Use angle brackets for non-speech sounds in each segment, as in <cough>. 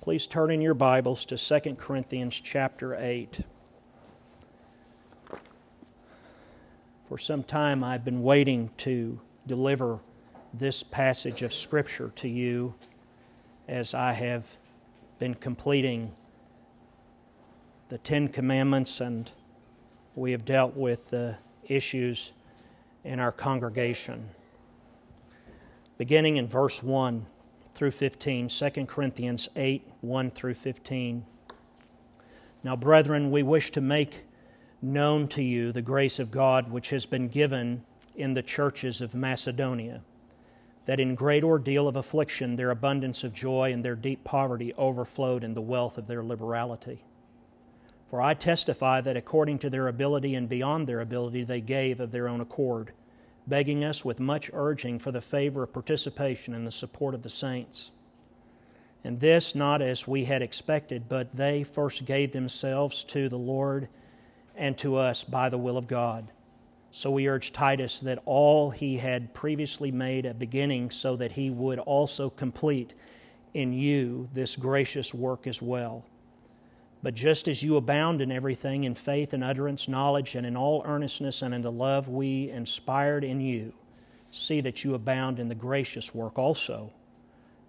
Please turn in your Bibles to 2 Corinthians chapter 8. For some time I've been waiting to deliver this passage of Scripture to you as I have been completing the Ten Commandments and we have dealt with the issues in our congregation. Beginning in verse 1 through 15, 2 Corinthians 8 1 through 15. Now, brethren, we wish to make known to you the grace of God which has been given in the churches of Macedonia, that in great ordeal of affliction their abundance of joy and their deep poverty overflowed in the wealth of their liberality. For I testify that according to their ability and beyond their ability they gave of their own accord begging us with much urging for the favor of participation in the support of the saints. And this not as we had expected, but they first gave themselves to the Lord and to us by the will of God. So we urge Titus that all he had previously made a beginning, so that he would also complete in you this gracious work as well. But just as you abound in everything, in faith and utterance, knowledge, and in all earnestness and in the love we inspired in you, see that you abound in the gracious work also.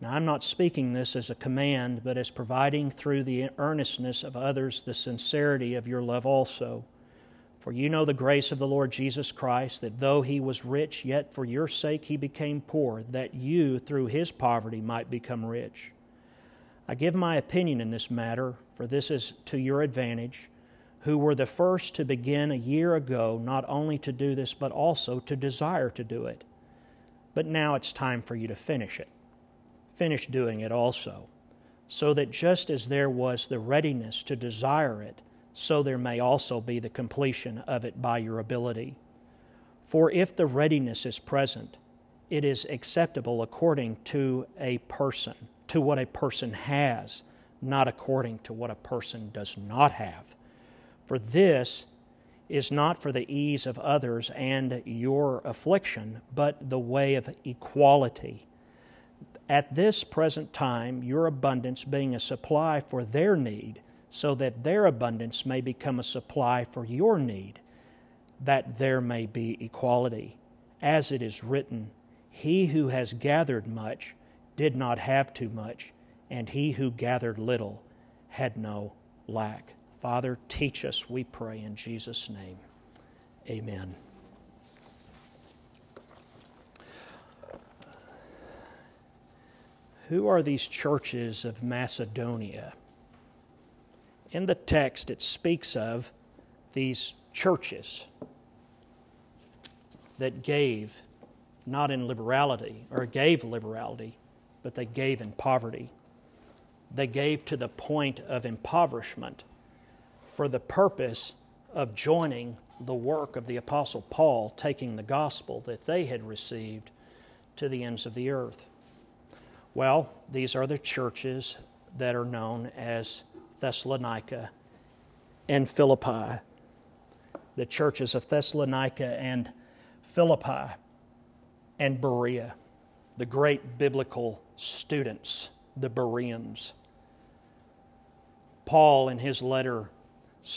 Now, I'm not speaking this as a command, but as providing through the earnestness of others the sincerity of your love also. For you know the grace of the Lord Jesus Christ, that though he was rich, yet for your sake he became poor, that you through his poverty might become rich. I give my opinion in this matter, for this is to your advantage, who were the first to begin a year ago not only to do this, but also to desire to do it. But now it's time for you to finish it. Finish doing it also, so that just as there was the readiness to desire it, so there may also be the completion of it by your ability. For if the readiness is present, it is acceptable according to a person to what a person has, not according to what a person does not have. For this is not for the ease of others and your affliction, but the way of equality. At this present time, your abundance being a supply for their need, so that their abundance may become a supply for your need, that there may be equality. As it is written, He who has gathered much did not have too much, and he who gathered little had no lack. Father, teach us, we pray, in Jesus' name. Amen. Who are these churches of Macedonia? In the text, it speaks of these churches that gave not in liberality, or gave liberality, but they gave in poverty. They gave to the point of impoverishment for the purpose of joining the work of the Apostle Paul, taking the gospel that they had received to the ends of the earth. Well, these are the churches that are known as Thessalonica and Philippi. The churches of Thessalonica and Philippi and Berea, the great biblical students, the Bereans. Paul, in his letter,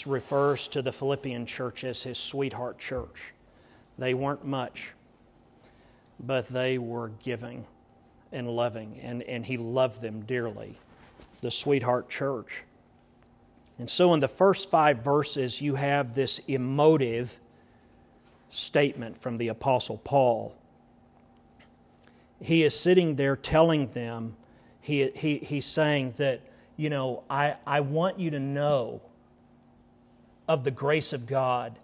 refers to the Philippian church as his sweetheart church. They weren't much, but they were giving and loving, and, and he loved them dearly, the sweetheart church. And so, in the first five verses, you have this emotive statement from the Apostle Paul he is sitting there telling them, he, he, he's saying that, you know, I, I want you to know of the grace of God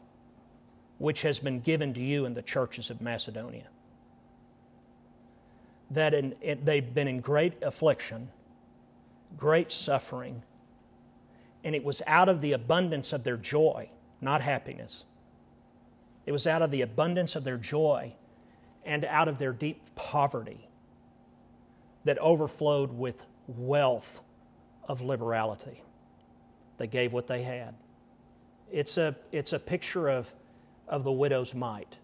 which has been given to you in the churches of Macedonia. That in, they've been in great affliction, great suffering, and it was out of the abundance of their joy, not happiness. It was out of the abundance of their joy and out of their deep poverty that overflowed with wealth of liberality. They gave what they had. It's a, it's a picture of, of the widow's mite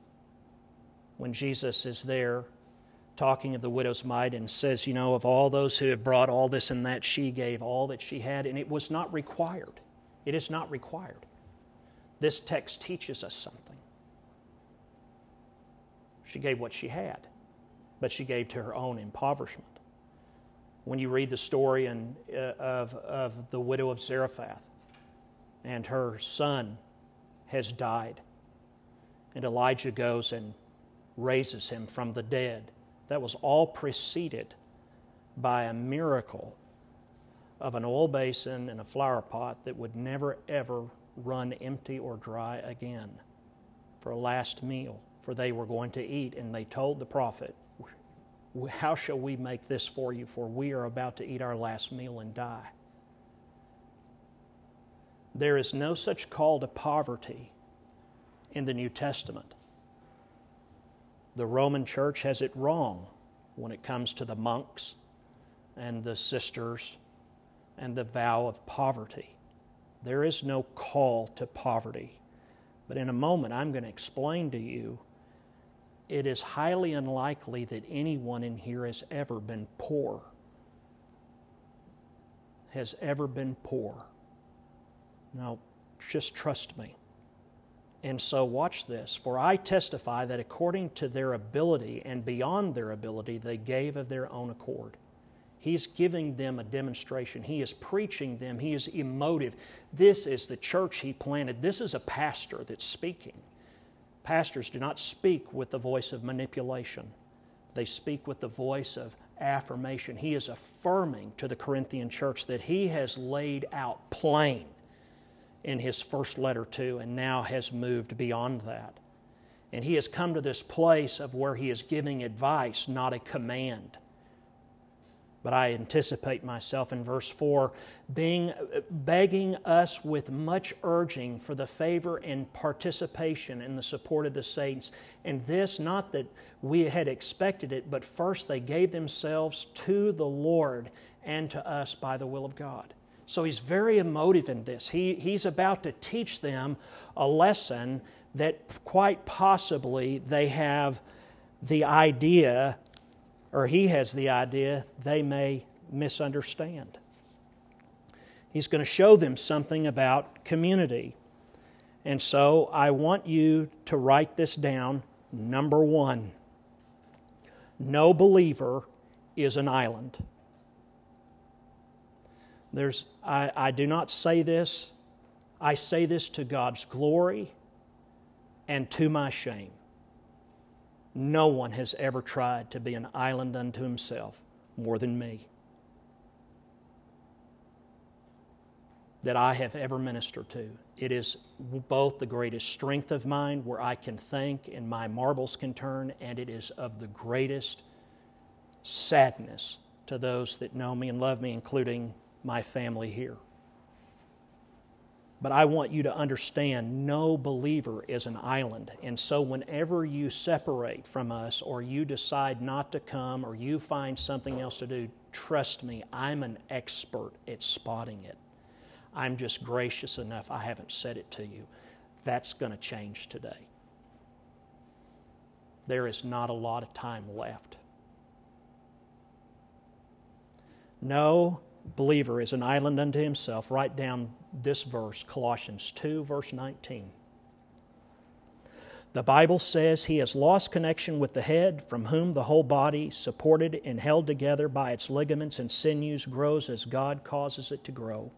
when Jesus is there talking of the widow's mite and says, you know, of all those who have brought all this and that, she gave all that she had, and it was not required. It is not required. This text teaches us something. She gave what she had, but she gave to her own impoverishment. When you read the story in, uh, of, of the widow of Zarephath, and her son has died, and Elijah goes and raises him from the dead that was all preceded by a miracle of an oil basin and a flour pot that would never ever run empty or dry again for a last meal, for they were going to eat. And they told the prophet, How shall we make this for you? For we are about to eat our last meal and die. There is no such call to poverty in the New Testament. The Roman Church has it wrong when it comes to the monks and the sisters and the vow of poverty. There is no call to poverty. But in a moment, I'm going to explain to you it is highly unlikely that anyone in here has ever been poor. Has ever been poor. Now, just trust me. And so, watch this. For I testify that according to their ability and beyond their ability, they gave of their own accord. He's giving them a demonstration. He is preaching them. He is emotive. This is the church he planted. This is a pastor that's speaking. Pastors do not speak with the voice of manipulation, they speak with the voice of affirmation. He is affirming to the Corinthian church that he has laid out plain in his first letter to, and now has moved beyond that. And he has come to this place of where he is giving advice, not a command. But I anticipate myself in verse 4 being begging us with much urging for the favor and participation in the support of the saints. And this, not that we had expected it, but first they gave themselves to the Lord and to us by the will of God. So he's very emotive in this. He, he's about to teach them a lesson that quite possibly they have the idea, or he has the idea, they may misunderstand. He's going to show them something about community. And so I want you to write this down. Number one no believer is an island. There's, I, I do not say this, I say this to God's glory and to my shame. No one has ever tried to be an island unto himself more than me. That I have ever ministered to. It is both the greatest strength of mine, where I can think and my marbles can turn, and it is of the greatest sadness to those that know me and love me, including my family here. But I want you to understand no believer is an island. And so, whenever you separate from us, or you decide not to come, or you find something else to do, trust me, I'm an expert at spotting it. I'm just gracious enough, I haven't said it to you. That's going to change today. There is not a lot of time left. No believer is an island unto himself. Write down this verse, Colossians 2, verse 19. The Bible says he has lost connection with the head, from whom the whole body, supported and held together by its ligaments and sinews, grows as God causes it to grow.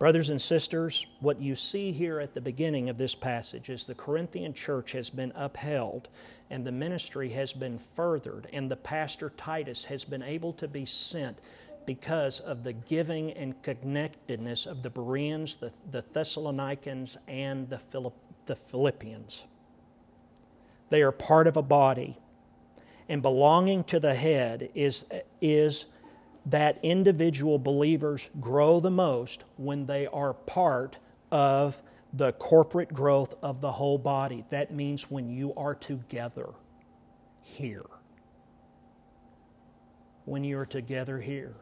Brothers and sisters, what you see here at the beginning of this passage is the Corinthian church has been upheld and the ministry has been furthered, and the pastor Titus has been able to be sent because of the giving and connectedness of the Bereans, the, the Thessalonians, and the, Philipp, the Philippians. They are part of a body, and belonging to the head is, is that individual believers grow the most when they are part of the corporate growth of the whole body. That means when you are together here. When you are together here.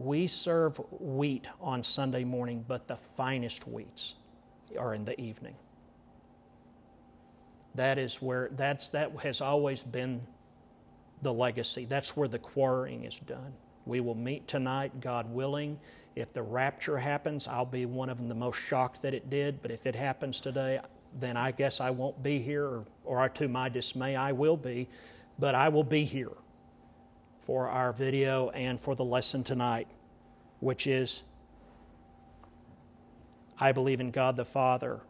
We serve wheat on Sunday morning, but the finest wheats are in the evening. That is where that's that has always been the legacy. That's where the quarrying is done. We will meet tonight, God willing. If the rapture happens, I'll be one of them the most shocked that it did. But if it happens today, then I guess I won't be here, or, or to my dismay, I will be. But I will be here for our video and for the lesson tonight, which is I believe in God the Father,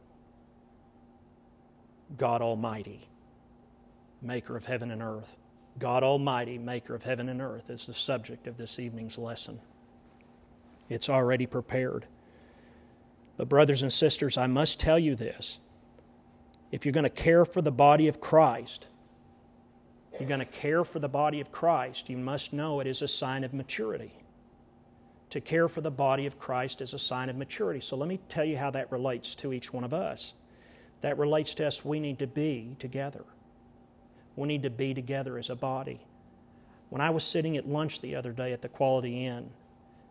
God Almighty, maker of heaven and earth. God Almighty, maker of heaven and earth, is the subject of this evening's lesson. It's already prepared. But, brothers and sisters, I must tell you this. If you're going to care for the body of Christ, you're going to care for the body of Christ, you must know it is a sign of maturity. To care for the body of Christ is a sign of maturity. So let me tell you how that relates to each one of us. That relates to us, we need to be together. We need to be together as a body. When I was sitting at lunch the other day at the Quality Inn,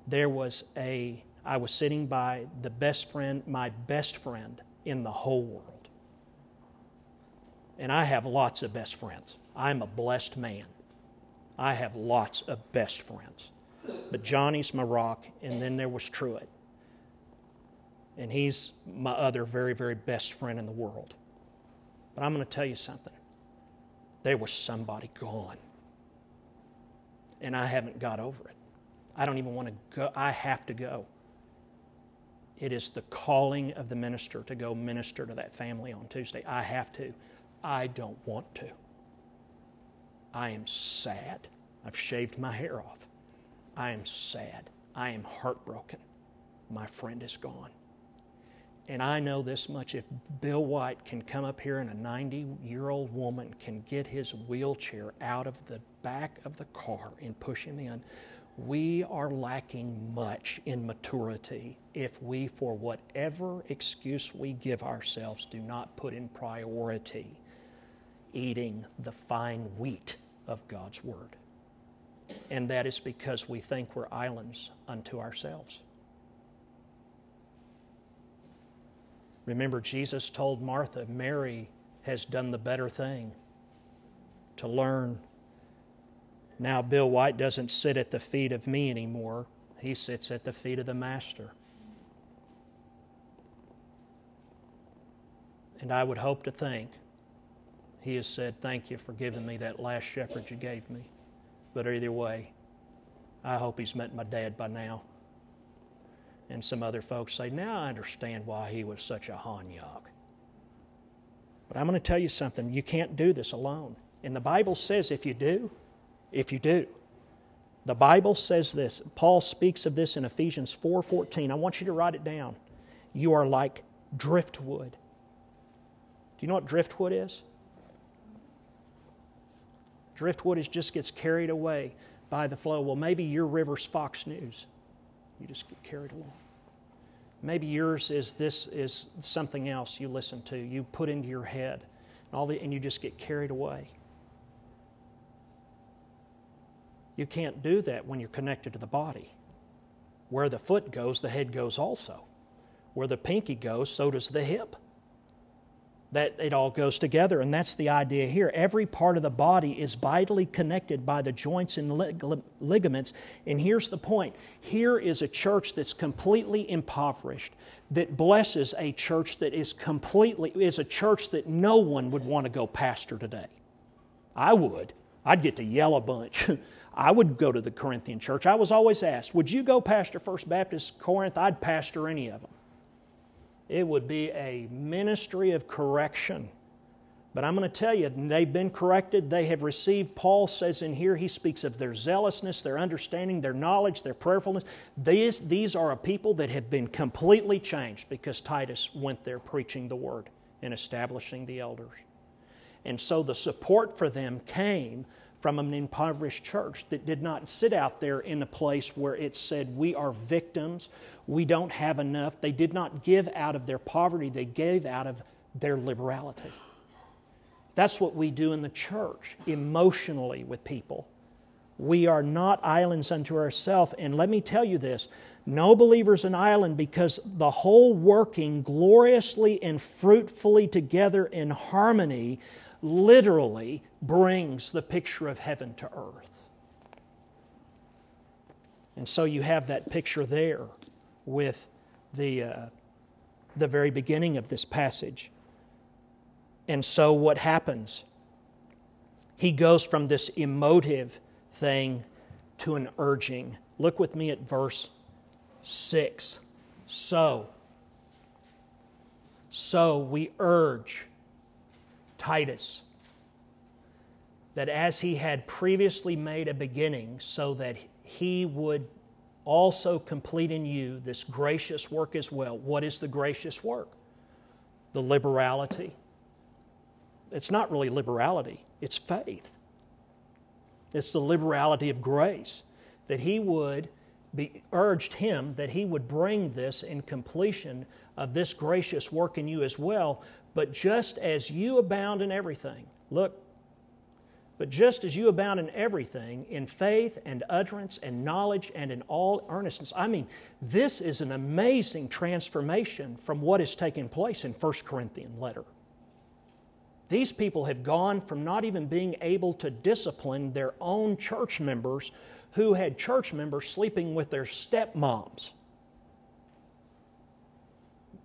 there was a, I was sitting by the best friend, my best friend in the whole world. And I have lots of best friends. I'm a blessed man. I have lots of best friends. But Johnny's my rock, and then there was Truett. And he's my other very, very best friend in the world. But I'm going to tell you something. There was somebody gone. And I haven't got over it. I don't even want to go. I have to go. It is the calling of the minister to go minister to that family on Tuesday. I have to. I don't want to. I am sad. I've shaved my hair off. I am sad. I am heartbroken. My friend is gone. And I know this much if Bill White can come up here and a 90 year old woman can get his wheelchair out of the back of the car and push him in, we are lacking much in maturity if we, for whatever excuse we give ourselves, do not put in priority eating the fine wheat of God's Word. And that is because we think we're islands unto ourselves. Remember, Jesus told Martha, Mary has done the better thing to learn. Now, Bill White doesn't sit at the feet of me anymore, he sits at the feet of the Master. And I would hope to think he has said, Thank you for giving me that last shepherd you gave me. But either way, I hope he's met my dad by now. And some other folks say, now I understand why he was such a hanyag. But I'm going to tell you something. You can't do this alone. And the Bible says if you do, if you do. The Bible says this. Paul speaks of this in Ephesians 4:14. I want you to write it down. You are like driftwood. Do you know what driftwood is? Driftwood is just gets carried away by the flow. Well, maybe your river's Fox News. You just get carried along. Maybe yours is this is something else you listen to, you put into your head, and all the, and you just get carried away. You can't do that when you're connected to the body. Where the foot goes, the head goes also. Where the pinky goes, so does the hip that it all goes together. And that's the idea here. Every part of the body is vitally connected by the joints and lig- ligaments. And here's the point here is a church that's completely impoverished, that blesses a church that is completely, is a church that no one would want to go pastor today. I would. I'd get to yell a bunch. <laughs> I would go to the Corinthian church. I was always asked, Would you go pastor First Baptist Corinth? I'd pastor any of them. It would be a ministry of correction. But I'm going to tell you, they've been corrected. They have received, Paul says in here, he speaks of their zealousness, their understanding, their knowledge, their prayerfulness. These, these are a people that have been completely changed because Titus went there preaching the word and establishing the elders. And so the support for them came from an impoverished church that did not sit out there in a place where it said, We are victims, we don't have enough. They did not give out of their poverty, they gave out of their liberality. That's what we do in the church emotionally with people. We are not islands unto ourselves. And let me tell you this no believer is an island because the whole working gloriously and fruitfully together in harmony literally brings the picture of heaven to earth. And so you have that picture there with the, uh, the very beginning of this passage. And so what happens? He goes from this emotive thing to an urging. Look with me at verse 6. So, so we urge Titus that as he had previously made a beginning, so that he would also complete in you this gracious work as well. What is the gracious work? The liberality. It's not really liberality, it's faith. It's the liberality of grace that he would be urged him that he would bring this in completion of this gracious work in you as well. But just as you abound in everything, look, but just as you abound in everything, in faith and utterance and knowledge and in all earnestness. I mean, this is an amazing transformation from what has taken place in 1 Corinthian letter. These people have gone from not even being able to discipline their own church members who had church members sleeping with their stepmoms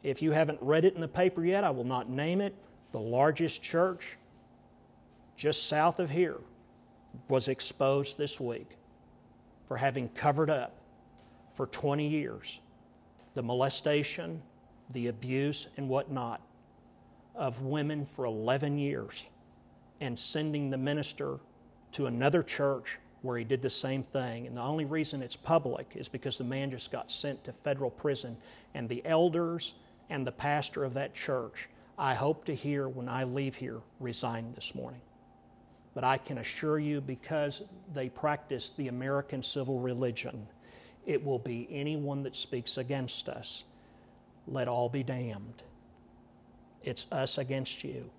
if you haven't read it in the paper yet, I will not name it. The largest church just south of here was exposed this week for having covered up for 20 years the molestation, the abuse, and whatnot of women for 11 years and sending the minister to another church where he did the same thing. And the only reason it's public is because the man just got sent to federal prison, and the elders and the pastor of that church, I hope to hear when I leave here, resign this morning. But I can assure you, because they practice the American civil religion, it will be anyone that speaks against us. Let all be damned. It's us against you.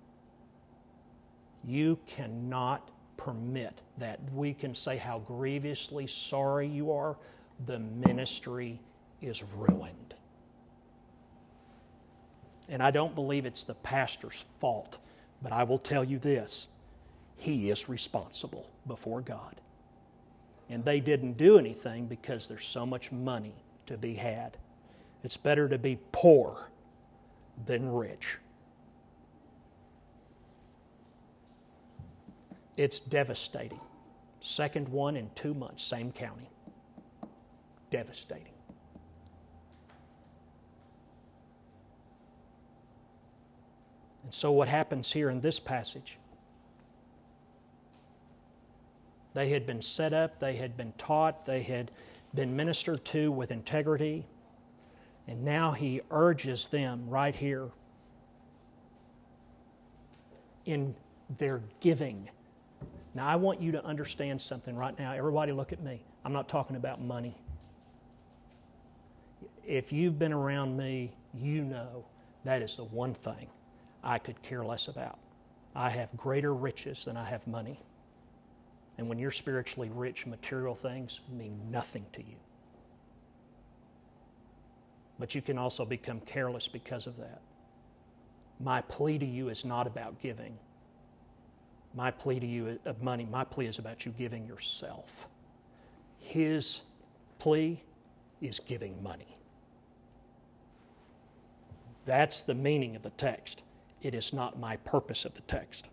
You cannot permit that. We can say how grievously sorry you are. The ministry is ruined. And I don't believe it's the pastor's fault, but I will tell you this he is responsible before God. And they didn't do anything because there's so much money to be had. It's better to be poor than rich. It's devastating. Second one in two months, same county. Devastating. And so, what happens here in this passage? They had been set up, they had been taught, they had been ministered to with integrity, and now he urges them right here in their giving. Now, I want you to understand something right now. Everybody, look at me. I'm not talking about money. If you've been around me, you know that is the one thing I could care less about. I have greater riches than I have money. And when you're spiritually rich, material things mean nothing to you. But you can also become careless because of that. My plea to you is not about giving. My plea to you uh, of money, my plea is about you giving yourself. His plea is giving money. That's the meaning of the text. It is not my purpose of the text,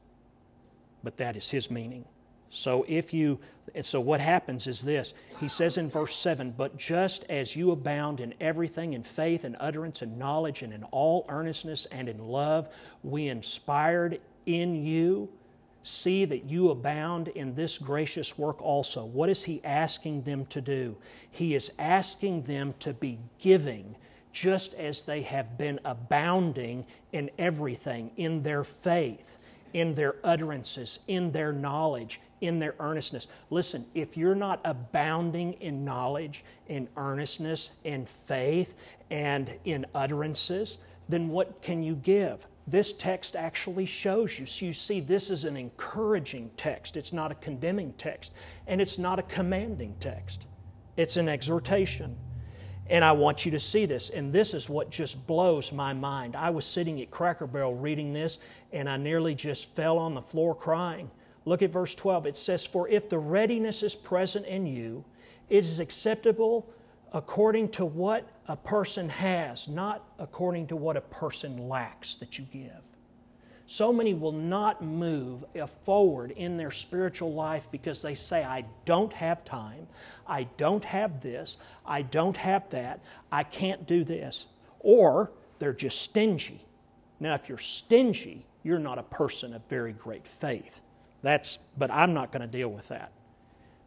but that is his meaning. So if you so what happens is this. He says in verse 7, "But just as you abound in everything in faith and utterance and knowledge and in all earnestness and in love, we inspired in you see that you abound in this gracious work also." What is he asking them to do? He is asking them to be giving just as they have been abounding in everything, in their faith, in their utterances, in their knowledge, in their earnestness. Listen, if you're not abounding in knowledge, in earnestness, in faith, and in utterances, then what can you give? This text actually shows you. So you see, this is an encouraging text. It's not a condemning text, and it's not a commanding text. It's an exhortation. And I want you to see this. And this is what just blows my mind. I was sitting at Cracker Barrel reading this, and I nearly just fell on the floor crying. Look at verse 12. It says, For if the readiness is present in you, it is acceptable according to what a person has, not according to what a person lacks that you give. So many will not move uh, forward in their spiritual life because they say, I don't have time, I don't have this, I don't have that, I can't do this. Or they're just stingy. Now, if you're stingy, you're not a person of very great faith. That's, but I'm not going to deal with that.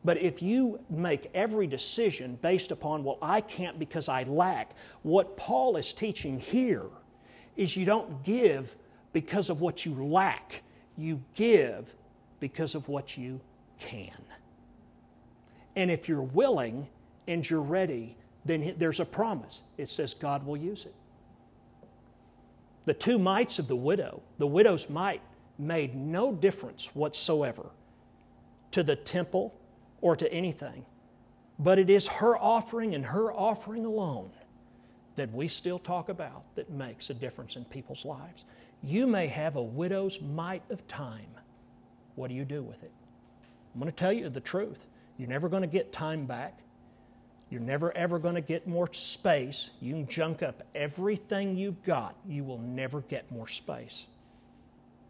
But if you make every decision based upon, well, I can't because I lack, what Paul is teaching here is you don't give because of what you lack, you give because of what you can. And if you're willing and you're ready, then there's a promise. It says God will use it. The two mites of the widow, the widow's mite made no difference whatsoever to the temple or to anything. But it is her offering and her offering alone that we still talk about that makes a difference in people's lives. You may have a widow's mite of time. What do you do with it? I'm going to tell you the truth. You're never going to get time back. You're never ever going to get more space. You can junk up everything you've got, you will never get more space.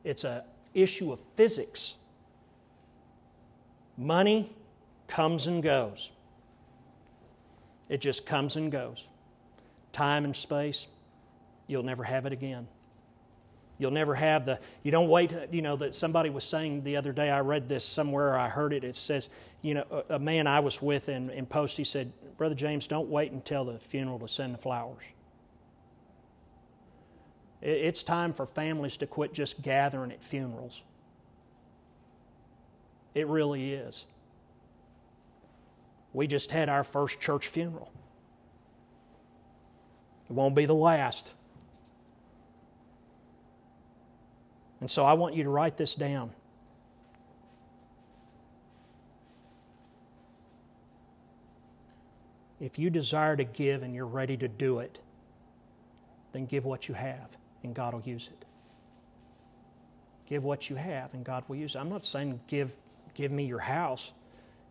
It's an issue of physics. Money comes and goes. It just comes and goes. Time and space, you'll never have it again. You'll never have the, you don't wait, you know, that somebody was saying the other day, I read this somewhere, I heard it. It says, you know, a, man I was with in, in Post, he said, Brother James, don't wait until the funeral to send the flowers. It's time for families to quit just gathering at funerals. It really is. We just had our first church funeral. It won't be the last. And so I want you to write this down. If you desire to give and you're ready to do it, then give what you have and God will use it. Give what you have and God will use it. I'm not saying give, give me your house,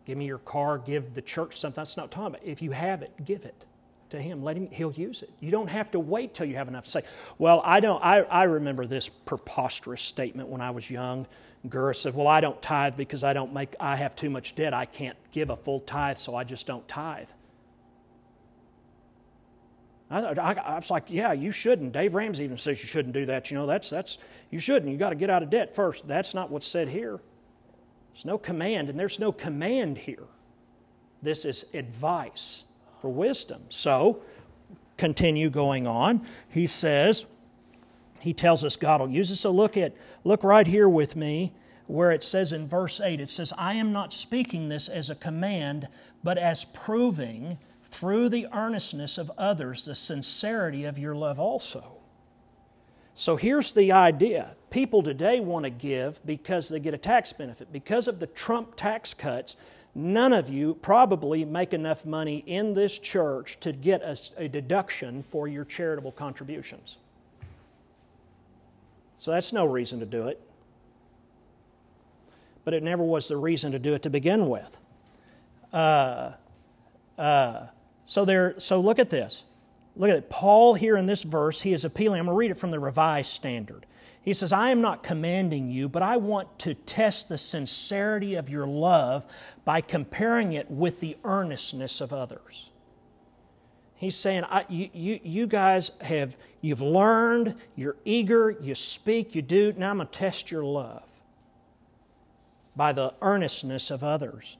give me your car, give the church something. That's not talking about. If you have it, give it to him. Let him, he'll use it. You don't have to wait till you have enough to say. Well, I don't, I, I remember this preposterous statement when I was young. Gura said, Well, I don't tithe because I don't make, I have too much debt. I can't give a full tithe, so I just don't tithe. I, I, I, was like, yeah, you shouldn't. Dave Ramsey even says you shouldn't do that. You know, that's, that's, you shouldn't. You got to get out of debt first. That's not what's said here. There's no command, and there's no command here. This is advice for wisdom. So, continue going on. He says, he tells us God will use it. So look at, look right here with me where it says in verse 8, it says, I am not speaking this as a command, but as proving through the earnestness of others the sincerity of your love also. So here's the idea people today want to give because they get a tax benefit. Because of the Trump tax cuts, none of you probably make enough money in this church to get a, a deduction for your charitable contributions. So that's no reason to do it. But it never was the reason to do it to begin with. Uh, uh, so there, so look at this. Look at it. Paul here in this verse, he is appealing. I'm going to read it from the Revised Standard. He says, I am not commanding you, but I want to test the sincerity of your love by comparing it with the earnestness of others. He's saying, you, you, you guys have, you've learned, you're eager, you speak, you do. Now I'm going to test your love by the earnestness of others.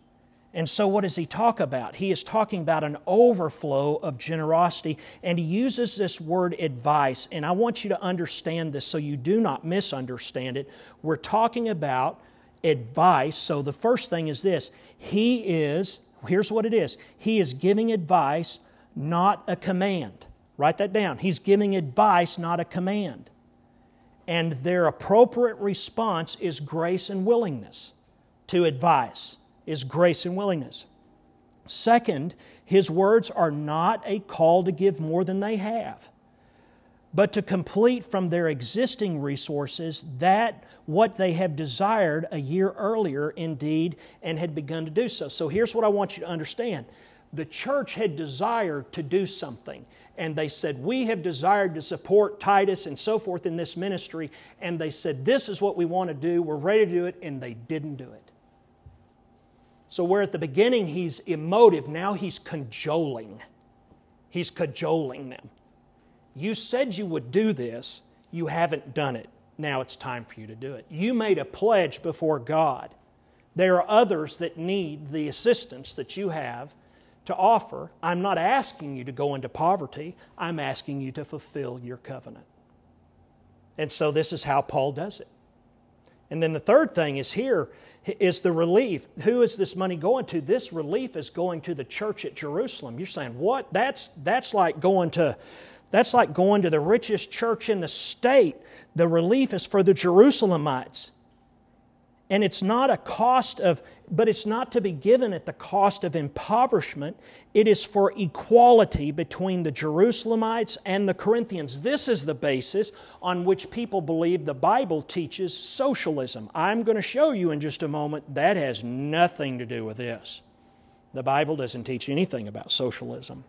And so, what does he talk about? He is talking about an overflow of generosity, and he uses this word advice. And I want you to understand this so you do not misunderstand it. We're talking about advice. So, the first thing is this He is, here's what it is He is giving advice, not a command. Write that down. He's giving advice, not a command. And their appropriate response is grace and willingness to advice is grace and willingness. Second, his words are not a call to give more than they have, but to complete from their existing resources that what they have desired a year earlier, indeed, and had begun to do so. So here's what I want you to understand the church had desired to do something. And they said, We have desired to support Titus and so forth in this ministry. And they said, This is what we want to do. We're ready to do it. And they didn't do it. So, where at the beginning he's emotive, now he's cajoling. He's cajoling them. You said you would do this, you haven't done it. Now it's time for you to do it. You made a pledge before God. There are others that need the assistance that you have to offer. I'm not asking you to go into poverty, I'm asking you to fulfill your covenant. And so this is how Paul does it. And then the third thing is here is the relief. Who is this money going to? This relief is going to the church at Jerusalem. You're saying, what? That's, that's like going to that's like going to the richest church in the state. The relief is for the Jerusalemites. And it's not a cost of, but it's not to be given at the cost of impoverishment. It is for equality between the Jerusalemites and the Corinthians. This is the basis on which people believe the Bible teaches socialism. I'm going to show you in just a moment that has nothing to do with this. The Bible doesn't teach anything about socialism.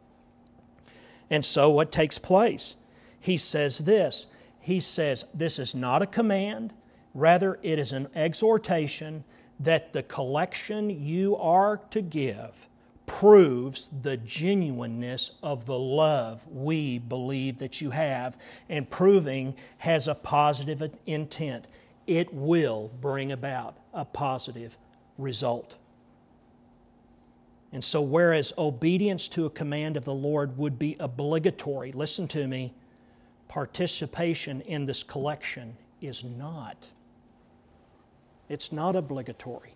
And so what takes place? He says this He says, This is not a command. Rather, it is an exhortation that the collection you are to give proves the genuineness of the love we believe that you have, and proving has a positive intent. It will bring about a positive result. And so, whereas obedience to a command of the Lord would be obligatory, listen to me, participation in this collection is not. It's not obligatory.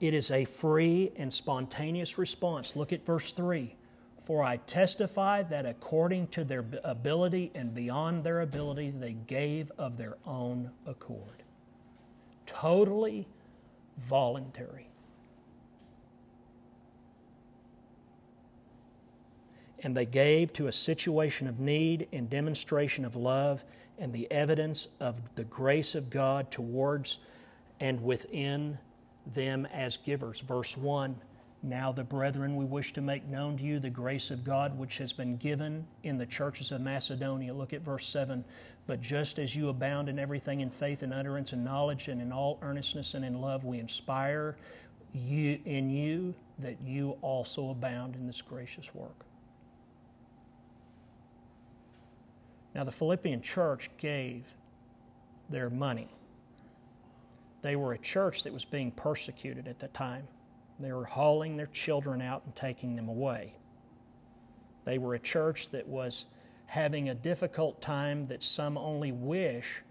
It is a free and spontaneous response. Look at verse 3. For I testify that according to their ability and beyond their ability, they gave of their own accord. Totally voluntary. And they gave to a situation of need in demonstration of love and the evidence of the grace of God towards and within them as givers. Verse 1 Now, the brethren, we wish to make known to you the grace of God which has been given in the churches of Macedonia. Look at verse 7. But just as you abound in everything in faith and utterance and knowledge and in all earnestness and in love, we inspire you in you that you also abound in this gracious work. Now, the Philippian church gave their money. They were a church that was being persecuted at the time. They were hauling their children out and taking them away. They were a church that was having a difficult time that some only wish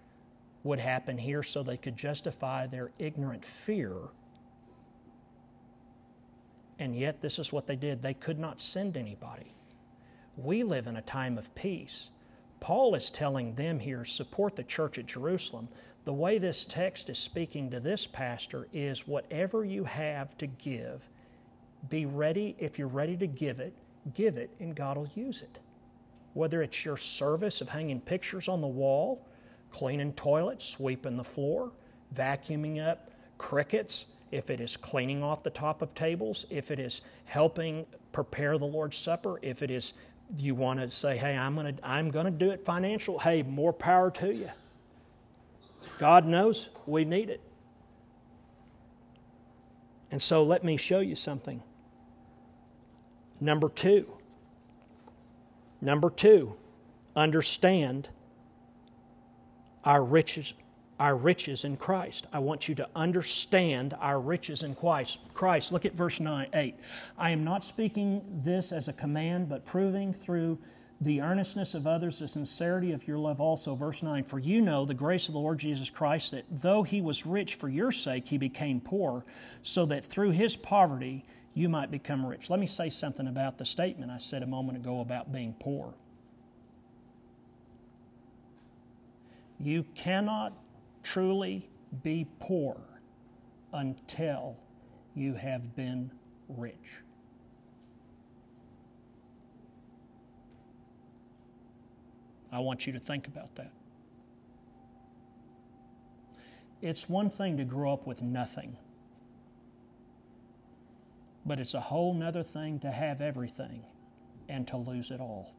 would happen here so they could justify their ignorant fear. And yet, this is what they did. They could not send anybody. We live in a time of peace Paul is telling them here support the church at Jerusalem. The way this text is speaking to this pastor is whatever you have to give, be ready. If you're ready to give it, give it, and God will use it. Whether it's your service of hanging pictures on the wall, cleaning toilets, sweeping the floor, vacuuming up crickets, if it is cleaning off the top of tables, if it is helping prepare the Lord's Supper, if it is you want to say, hey, I'm going to I'm going to do it financial, hey, more power to you. God knows we need it. And so let me show you something. Number 2. Number 2, understand our riches our riches in Christ. I want you to understand our riches in Christ. Christ. Look at verse 9, 8. I am not speaking this as a command, but proving through the earnestness of others the sincerity of your love also. Verse 9 For you know the grace of the Lord Jesus Christ, that though he was rich for your sake, he became poor, so that through his poverty you might become rich. Let me say something about the statement I said a moment ago about being poor. You cannot truly be poor until you have been rich. I want you to think about that. It's one thing to grow up with nothing, but it's a whole nother thing to have everything and to lose it all.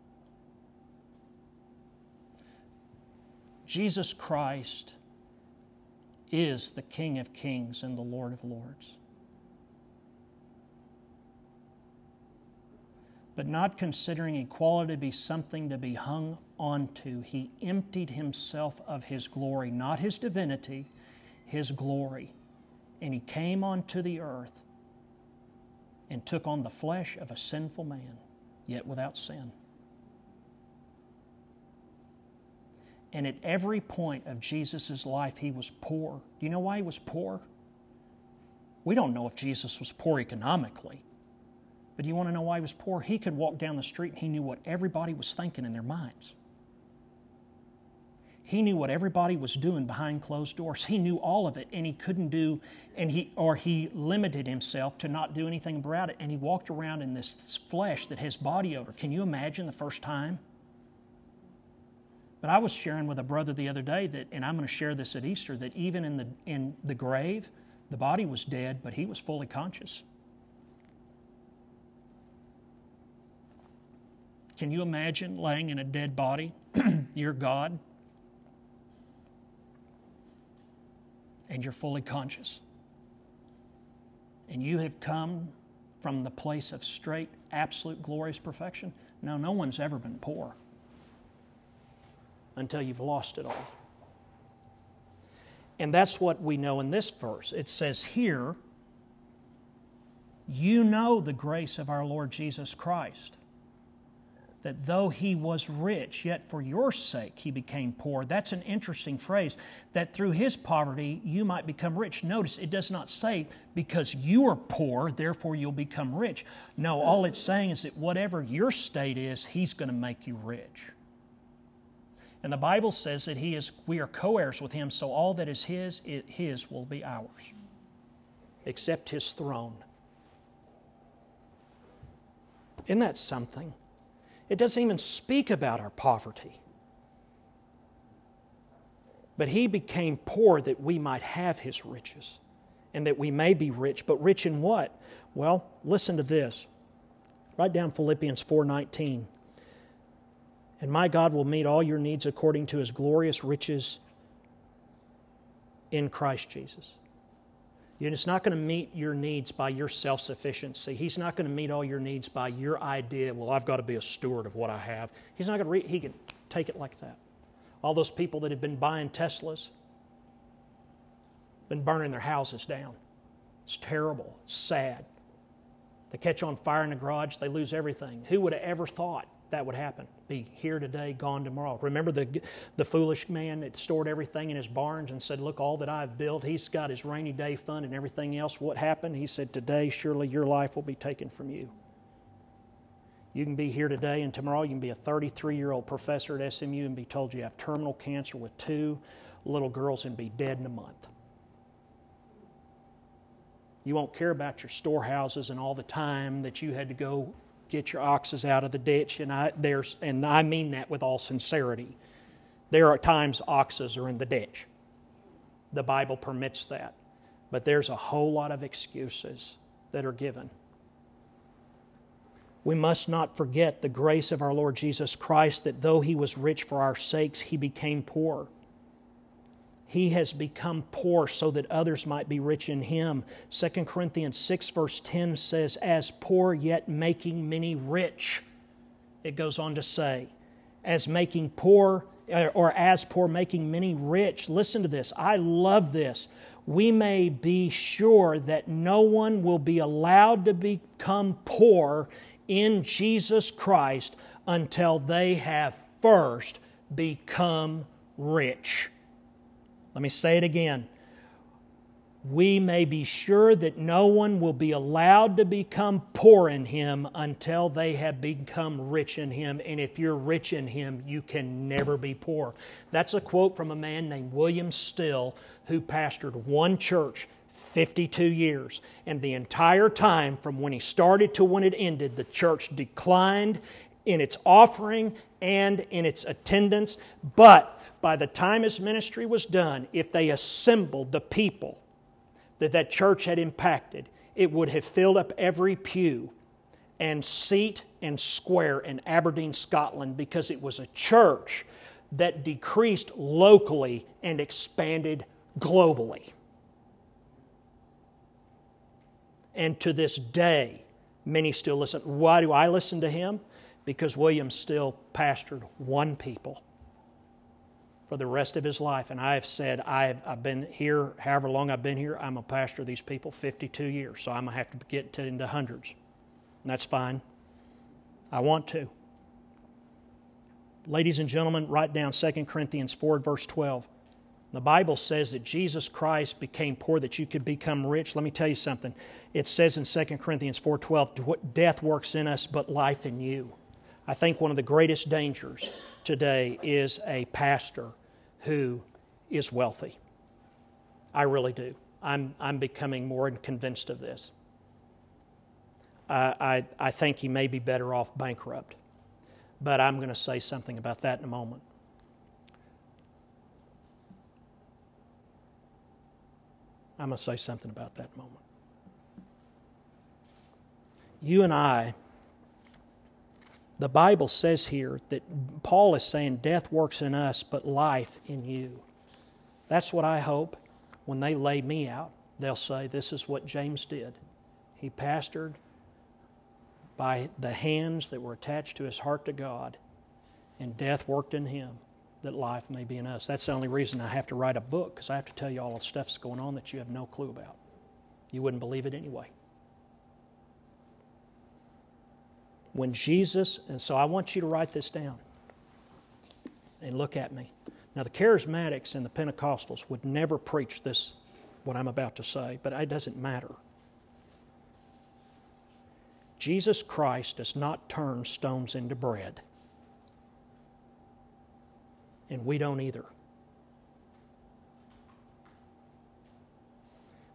Jesus Christ is the King of kings and the Lord of lords. But not considering equality to be something to be hung onto, he emptied himself of his glory, not his divinity, his glory. And he came onto the earth and took on the flesh of a sinful man, yet without sin. And at every point of Jesus' life, he was poor. Do you know why he was poor? We don't know if Jesus was poor economically. But you want to know why he was poor? He could walk down the street and he knew what everybody was thinking in their minds. He knew what everybody was doing behind closed doors. He knew all of it, and he couldn't do, and he or he limited himself to not do anything about it. And he walked around in this flesh that has body odor. Can you imagine the first time? But I was sharing with a brother the other day that, and I'm going to share this at Easter, that even in the in the grave, the body was dead, but he was fully conscious. Can you imagine laying in a dead body? <clears throat> You're God. And you're fully conscious. And you have come from the place of straight, absolute, glorious perfection. Now, no one's ever been poor until you've lost it all. And that's what we know in this verse. It says here, You know the grace of our Lord Jesus Christ that though he was rich, yet for your sake he became poor. That's an interesting phrase, that through his poverty you might become rich. Notice it does not say because you are poor, therefore you'll become rich. No, all it's saying is that whatever your state is, he's going to make you rich. And the Bible says that he is, we are co heirs with him, so all that is his, his will be ours, except his throne. Isn't that something? It doesn't even speak about our poverty. But he became poor that we might have his riches and that we may be rich. But rich in what? Well, listen to this. Write down Philippians 4:19. And my God will meet all your needs according to his glorious riches in Christ Jesus. And it's not going to meet your needs by your self sufficiency. He's not going to meet all your needs by your idea, well, I've got to be a steward of what I have. He's not going to, re- he can take it like that. All those people that have been buying Teslas, been burning their houses down. It's terrible, it's sad. They catch on fire in the garage, they lose everything. Who would have ever thought that would happen. Be here today, gone tomorrow. Remember the, the foolish man that stored everything in his barns and said, Look, all that I've built, he's got his rainy day fund and everything else. What happened? He said, Today, surely your life will be taken from you. You can be here today and tomorrow you can be a 33 year old professor at SMU and be told you have terminal cancer with two little girls and be dead in a month. You won't care about your storehouses and all the time that you had to go get your oxes out of the ditch. And I, there's, and I mean that with all sincerity. There are times oxes are in the ditch. The Bible permits that. But there's a whole lot of excuses that are given. We must not forget the grace of our Lord Jesus Christ that though he was rich for our sakes, he became poor he has become poor so that others might be rich in him. 2 Corinthians 6, verse 10 says, As poor, yet making many rich. It goes on to say, As making poor, uh, or as poor, making many rich. Listen to this. I love this. We may be sure that no one will be allowed to become poor in Jesus Christ until they have first become rich. Let me say it again. We may be sure that no one will be allowed to become poor in Him until they have become rich in Him. And if you're rich in Him, you can never be poor. That's a quote from a man named William Still, who pastored one church 52 years. And the entire time, from when he started to when it ended, the church declined in its offering and in its attendance. But by the time his ministry was done, if they assembled the people that that church had impacted, it would have filled up every pew and seat and square in Aberdeen, Scotland, because it was a church that decreased locally and expanded globally. And to this day, many still listen. Why do I listen to him? Because William Still pastored one people for the rest of his life. And I have said, I've, I've been here, however long I've been here, I'm a pastor of these people 52 years. So I'm going to have to get to, into hundreds. And that's fine. I want to. Ladies and gentlemen, write down 2 Corinthians 4, verse 12. The Bible says that Jesus Christ became poor that you could become rich. Let me tell you something. It says in 2 Corinthians 4:12, death works in us but life in you. I think one of the greatest dangers today is a pastor who is wealthy. I really do. I'm, I'm becoming more and convinced of this. I, I, I think he may be better off bankrupt, but I'm going to say something about that in a moment. I'm going to say something about that moment. You and I the Bible says here that Paul is saying death works in us, but life in you. That's what I hope when they lay me out, they'll say, This is what James did. He pastored by the hands that were attached to his heart to God, and death worked in him that life may be in us. That's the only reason I have to write a book, because I have to tell you all the stuff that's going on that you have no clue about. You wouldn't believe it anyway. When Jesus, and so I want you to write this down and look at me. Now, the charismatics and the Pentecostals would never preach this, what I'm about to say, but it doesn't matter. Jesus Christ does not turn stones into bread. And we don't either.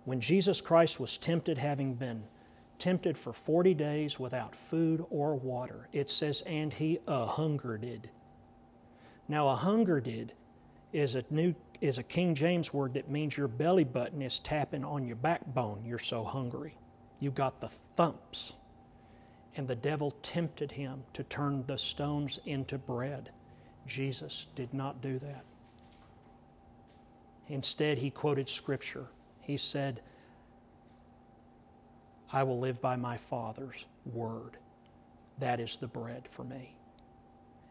When Jesus Christ was tempted, having been tempted for 40 days without food or water. It says, and he a hungered. Now, a hungered is a new is a King James word that means your belly button is tapping on your backbone. You're so hungry. You got the thumps. And the devil tempted him to turn the stones into bread. Jesus did not do that. Instead, he quoted Scripture. He said, I will live by my Father's word. That is the bread for me.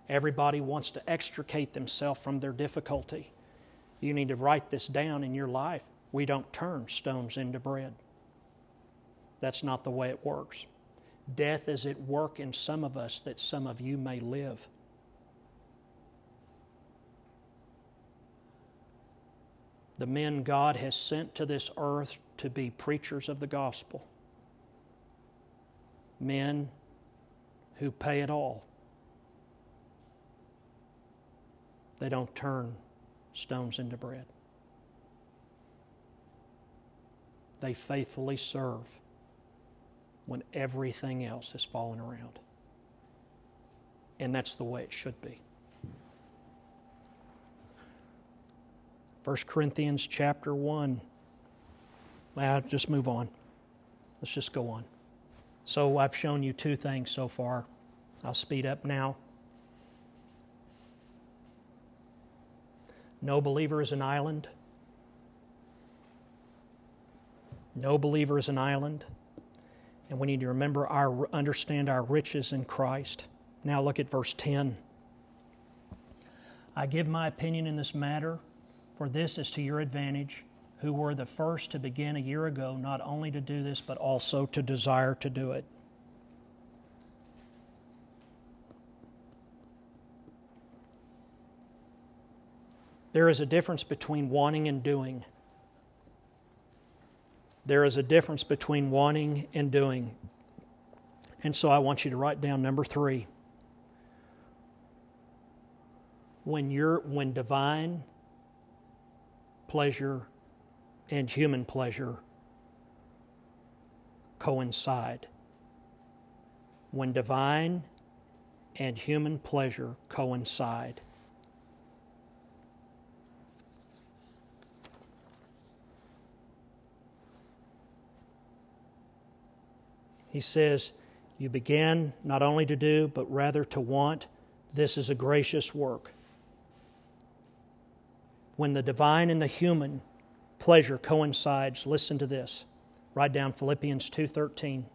Everybody wants to extricate themselves from their difficulty. You need to write this down in your life. We don't turn stones into bread. That's not the way it works. Death is at work in some of us that some of you may live. The men God has sent to this earth to be preachers of the gospel men who pay it all. They don't turn stones into bread. They faithfully serve when everything else is falling around. And that's the way it should be. 1 Corinthians chapter 1. Well, just move on. Let's just go on. So I've shown you two things so far. I'll speed up now. No believer is an island. No believer is an island. And we need to remember our understand our riches in Christ. Now look at verse 10. I give my opinion in this matter, for this is to your advantage who were the first to begin a year ago not only to do this, but also to desire to do it. There is a difference between wanting and doing. There is a difference between wanting and doing. And so I want you to write down number three. When you're when divine pleasure and human pleasure coincide. When divine and human pleasure coincide. He says, You begin not only to do, but rather to want. This is a gracious work. When the divine and the human pleasure coincides, listen to this. Write down Philippians 2:13.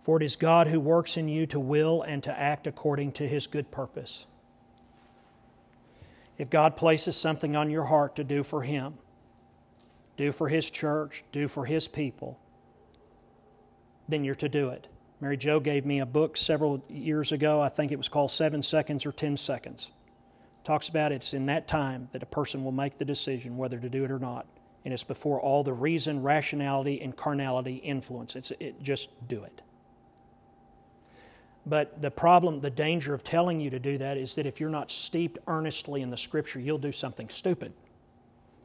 For it is God who works in you to will and to act according to his good purpose. If God places something on your heart to do for him, do for his church, do for his people, then you're to do it. Mary Jo gave me a book several years ago. I think it was called Seven Seconds or Ten Seconds. Talks about it's in that time that a person will make the decision whether to do it or not. And it's before all the reason, rationality, and carnality influence. It's it, just do it. But the problem, the danger of telling you to do that is that if you're not steeped earnestly in the Scripture, you'll do something stupid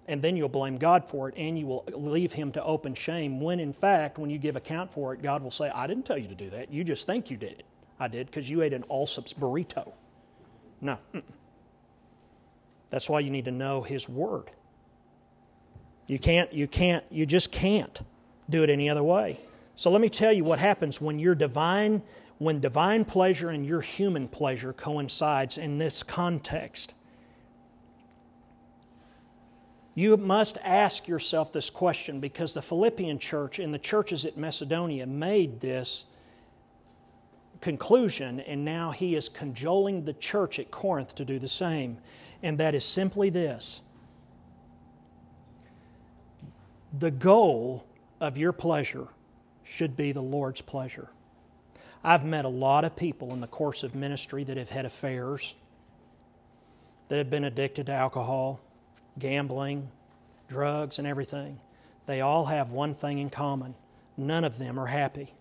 and then you'll blame God for it and you will leave him to open shame when in fact when you give account for it God will say I didn't tell you to do that you just think you did it I did because you ate an Allsup's burrito no that's why you need to know his word. You can't you can't you just can't do it any other way. So let me tell you what happens when your divine when divine pleasure and your human pleasure coincides in this context. You must ask yourself this question because the Philippian church and the churches at Macedonia made this conclusion, and now he is cajoling the church at Corinth to do the same. And that is simply this the goal of your pleasure should be the Lord's pleasure. I've met a lot of people in the course of ministry that have had affairs, that have been addicted to alcohol gambling, drugs, and everything, they all have one thing in common none of them are happy.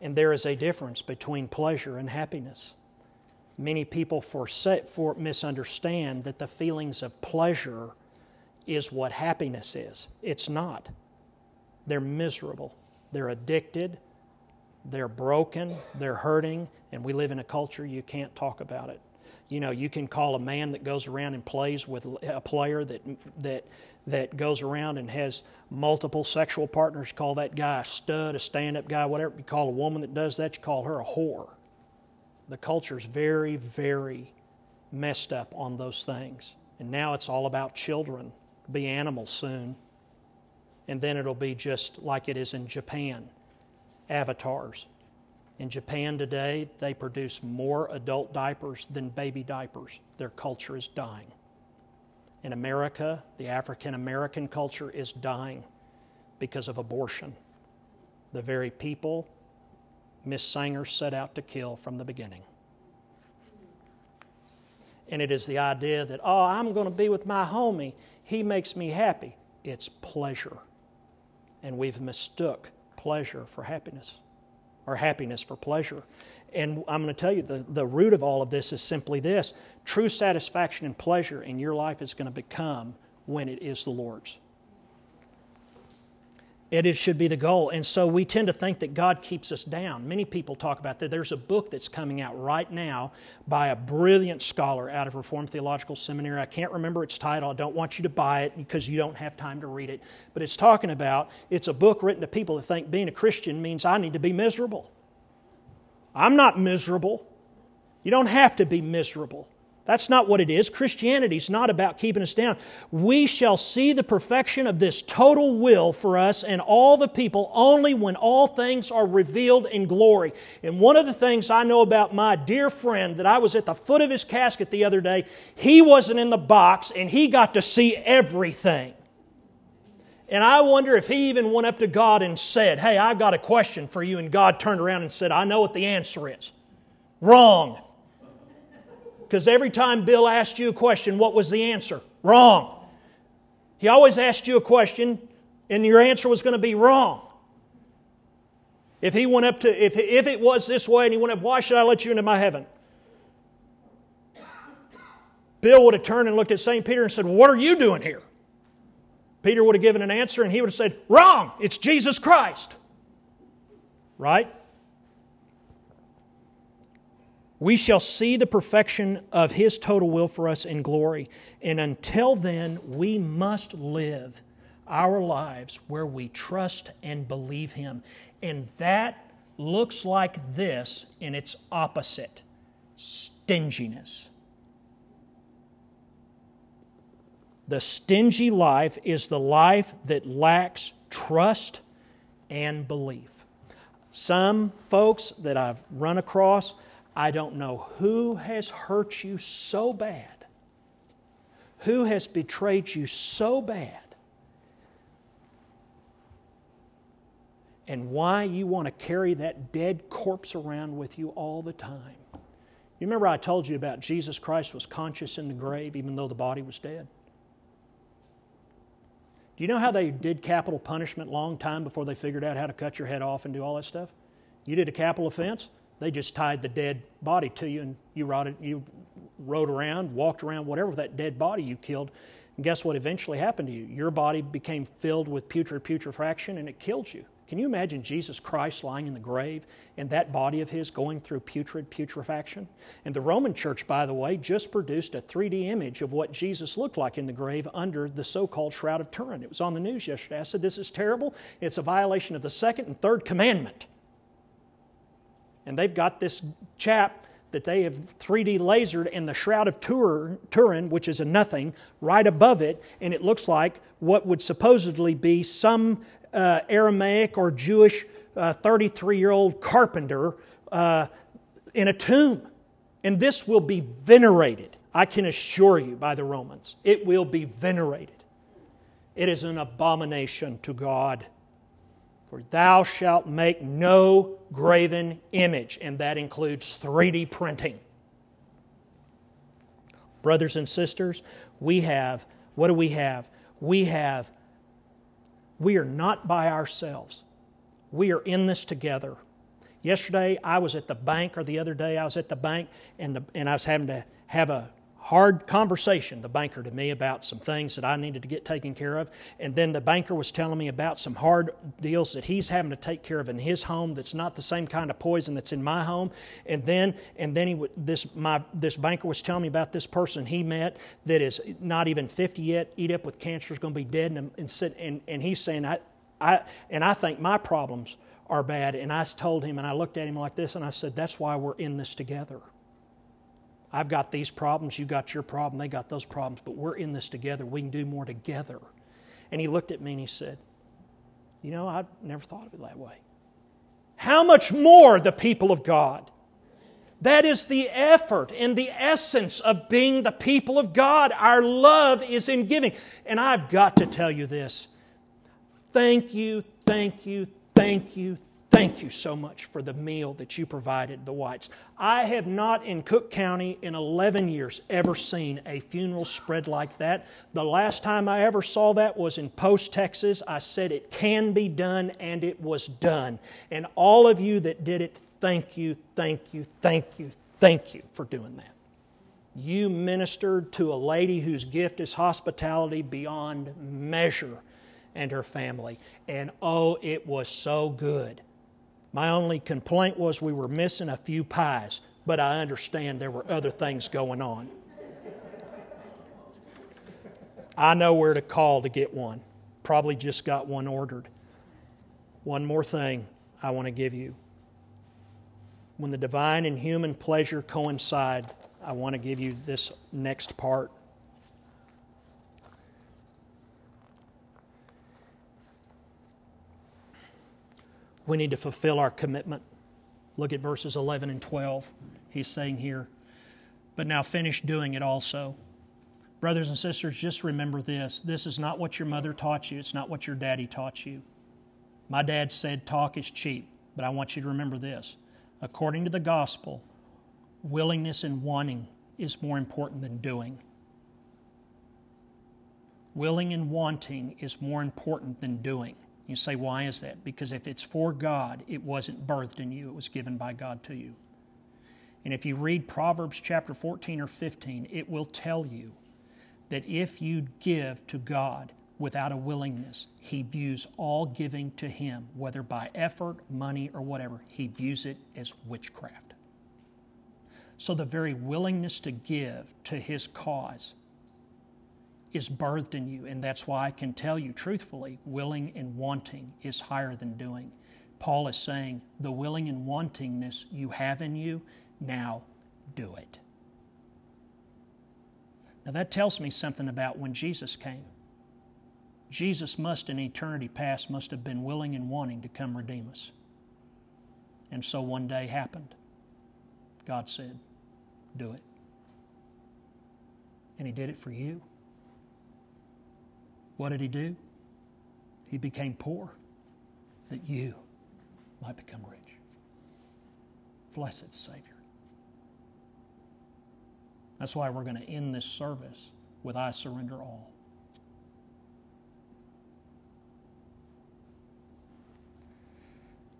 And there is a difference between pleasure and happiness. Many people for, misunderstand that the feelings of pleasure is what happiness is. It's not. They're miserable, they're addicted, they're broken, they're hurting, and we live in a culture you can't talk about it. You know, you can call a man that goes around and plays with a player that that that goes around and has multiple sexual partners. Call that guy a stud, a stand-up guy, whatever. You call a woman that does that, you call her a whore. The culture's very, very messed up on those things. And now it's all about children. It'll be animals soon. And then it'll be just like it is in Japan avatars. In Japan today, they produce more adult diapers than baby diapers. Their culture is dying. In America, the African American culture is dying because of abortion. The very people Miss Sanger set out to kill from the beginning. And it is the idea that, oh, I'm going to be with my homie. He makes me happy. It's pleasure. And we've mistook pleasure for happiness or happiness for pleasure. And I'm going to tell you the, the root of all of this is simply this true satisfaction and pleasure in your life is going to become when it is the Lord's. It should be the goal. And so we tend to think that God keeps us down. Many people talk about that. There's a book that's coming out right now by a brilliant scholar out of Reformed Theological Seminary. I can't remember its title. I don't want you to buy it because you don't have time to read it. But it's talking about it's a book written to people that think being a Christian means I need to be miserable. I'm not miserable. You don't have to be miserable. That's not what it is. Christianity is not about keeping us down. We shall see the perfection of this total will for us and all the people only when all things are revealed in glory. And one of the things I know about my dear friend that I was at the foot of his casket the other day, he wasn't in the box and he got to see everything. And I wonder if he even went up to God and said, Hey, I've got a question for you. And God turned around and said, I know what the answer is. Wrong. Because every time Bill asked you a question, what was the answer? Wrong. He always asked you a question, and your answer was going to be wrong. If he went up to, if, if it was this way and he went up, why should I let you into my heaven? Bill would have turned and looked at St. Peter and said, What are you doing here? Peter would have given an answer and he would have said, Wrong, it's Jesus Christ. Right? We shall see the perfection of His total will for us in glory. And until then, we must live our lives where we trust and believe Him. And that looks like this in its opposite stinginess. The stingy life is the life that lacks trust and belief. Some folks that I've run across, I don't know who has hurt you so bad, who has betrayed you so bad, and why you want to carry that dead corpse around with you all the time. You remember I told you about Jesus Christ was conscious in the grave even though the body was dead? Do you know how they did capital punishment long time before they figured out how to cut your head off and do all that stuff? You did a capital offense, they just tied the dead body to you and you rode, you rode around, walked around, whatever that dead body you killed. And guess what eventually happened to you? Your body became filled with putrid putrefaction and it killed you. Can you imagine Jesus Christ lying in the grave and that body of his going through putrid putrefaction? And the Roman church, by the way, just produced a 3D image of what Jesus looked like in the grave under the so called Shroud of Turin. It was on the news yesterday. I said, This is terrible. It's a violation of the second and third commandment. And they've got this chap that they have 3D lasered in the Shroud of Turin, which is a nothing, right above it, and it looks like what would supposedly be some uh, Aramaic or Jewish 33 uh, year old carpenter uh, in a tomb. And this will be venerated, I can assure you, by the Romans. It will be venerated. It is an abomination to God. For thou shalt make no graven image, and that includes 3D printing. Brothers and sisters, we have, what do we have? We have we are not by ourselves. We are in this together. Yesterday, I was at the bank, or the other day, I was at the bank, and, the, and I was having to have a hard conversation, the banker to me, about some things that I needed to get taken care of. And then the banker was telling me about some hard deals that he's having to take care of in his home that's not the same kind of poison that's in my home. And then, and then he, this, my, this banker was telling me about this person he met that is not even 50 yet, eat up with cancer, is going to be dead. And, and, and, and he's saying, I, I, and I think my problems are bad. And I told him, and I looked at him like this, and I said, That's why we're in this together. I've got these problems, you got your problem, they got those problems, but we're in this together. We can do more together. And he looked at me and he said, You know, I never thought of it that way. How much more the people of God? That is the effort and the essence of being the people of God. Our love is in giving. And I've got to tell you this. Thank you, thank you, thank you, Thank you so much for the meal that you provided the whites. I have not in Cook County in 11 years ever seen a funeral spread like that. The last time I ever saw that was in Post, Texas. I said it can be done, and it was done. And all of you that did it, thank you, thank you, thank you, thank you for doing that. You ministered to a lady whose gift is hospitality beyond measure and her family. And oh, it was so good. My only complaint was we were missing a few pies, but I understand there were other things going on. I know where to call to get one. Probably just got one ordered. One more thing I want to give you. When the divine and human pleasure coincide, I want to give you this next part. We need to fulfill our commitment. Look at verses 11 and 12. He's saying here, but now finish doing it also. Brothers and sisters, just remember this. This is not what your mother taught you, it's not what your daddy taught you. My dad said talk is cheap, but I want you to remember this. According to the gospel, willingness and wanting is more important than doing. Willing and wanting is more important than doing. You say, why is that? Because if it's for God, it wasn't birthed in you, it was given by God to you. And if you read Proverbs chapter 14 or 15, it will tell you that if you give to God without a willingness, he views all giving to him, whether by effort, money, or whatever, he views it as witchcraft. So the very willingness to give to his cause is birthed in you. And that's why I can tell you truthfully willing and wanting is higher than doing. Paul is saying the willing and wantingness you have in you, now do it. Now that tells me something about when Jesus came. Jesus must, in eternity past, must have been willing and wanting to come redeem us. And so one day happened. God said, Do it. And He did it for you. What did He do? He became poor that you might become rich. Blessed Savior. That's why we're going to end this service with I surrender all.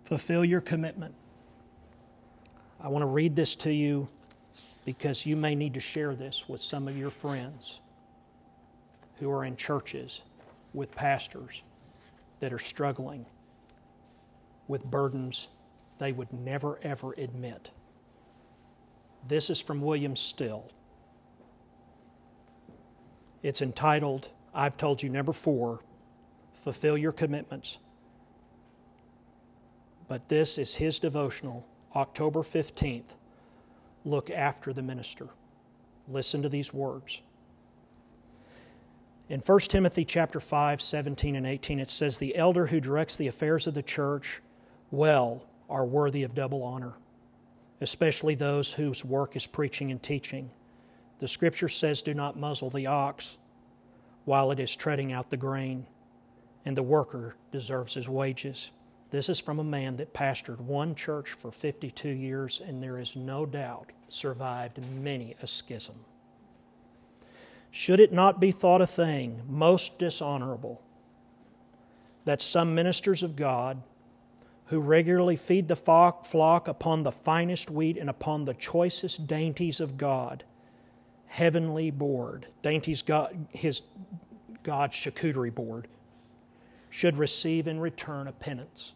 fulfill your commitment. I want to read this to you because you may need to share this with some of your friends who are in churches with pastors that are struggling with burdens they would never ever admit. This is from William Still. It's entitled, I've told you, number four, fulfill your commitments but this is his devotional, October 15th. Look after the minister. Listen to these words. In 1 Timothy chapter 5, 17 and 18, it says, The elder who directs the affairs of the church well are worthy of double honor, especially those whose work is preaching and teaching. The scripture says, Do not muzzle the ox while it is treading out the grain, and the worker deserves his wages. This is from a man that pastored one church for 52 years and there is no doubt survived many a schism. Should it not be thought a thing most dishonorable that some ministers of God who regularly feed the flock upon the finest wheat and upon the choicest dainties of God, heavenly board, dainties God, his God's charcuterie board, should receive in return a penance?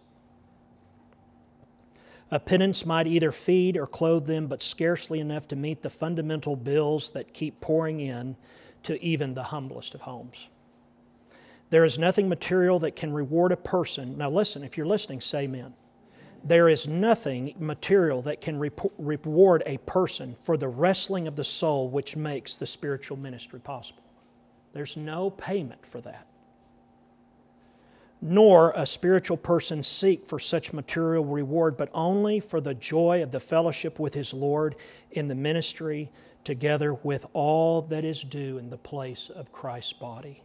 A penance might either feed or clothe them, but scarcely enough to meet the fundamental bills that keep pouring in to even the humblest of homes. There is nothing material that can reward a person. Now, listen, if you're listening, say amen. There is nothing material that can reward a person for the wrestling of the soul which makes the spiritual ministry possible. There's no payment for that nor a spiritual person seek for such material reward, but only for the joy of the fellowship with his Lord in the ministry, together with all that is due in the place of Christ's body.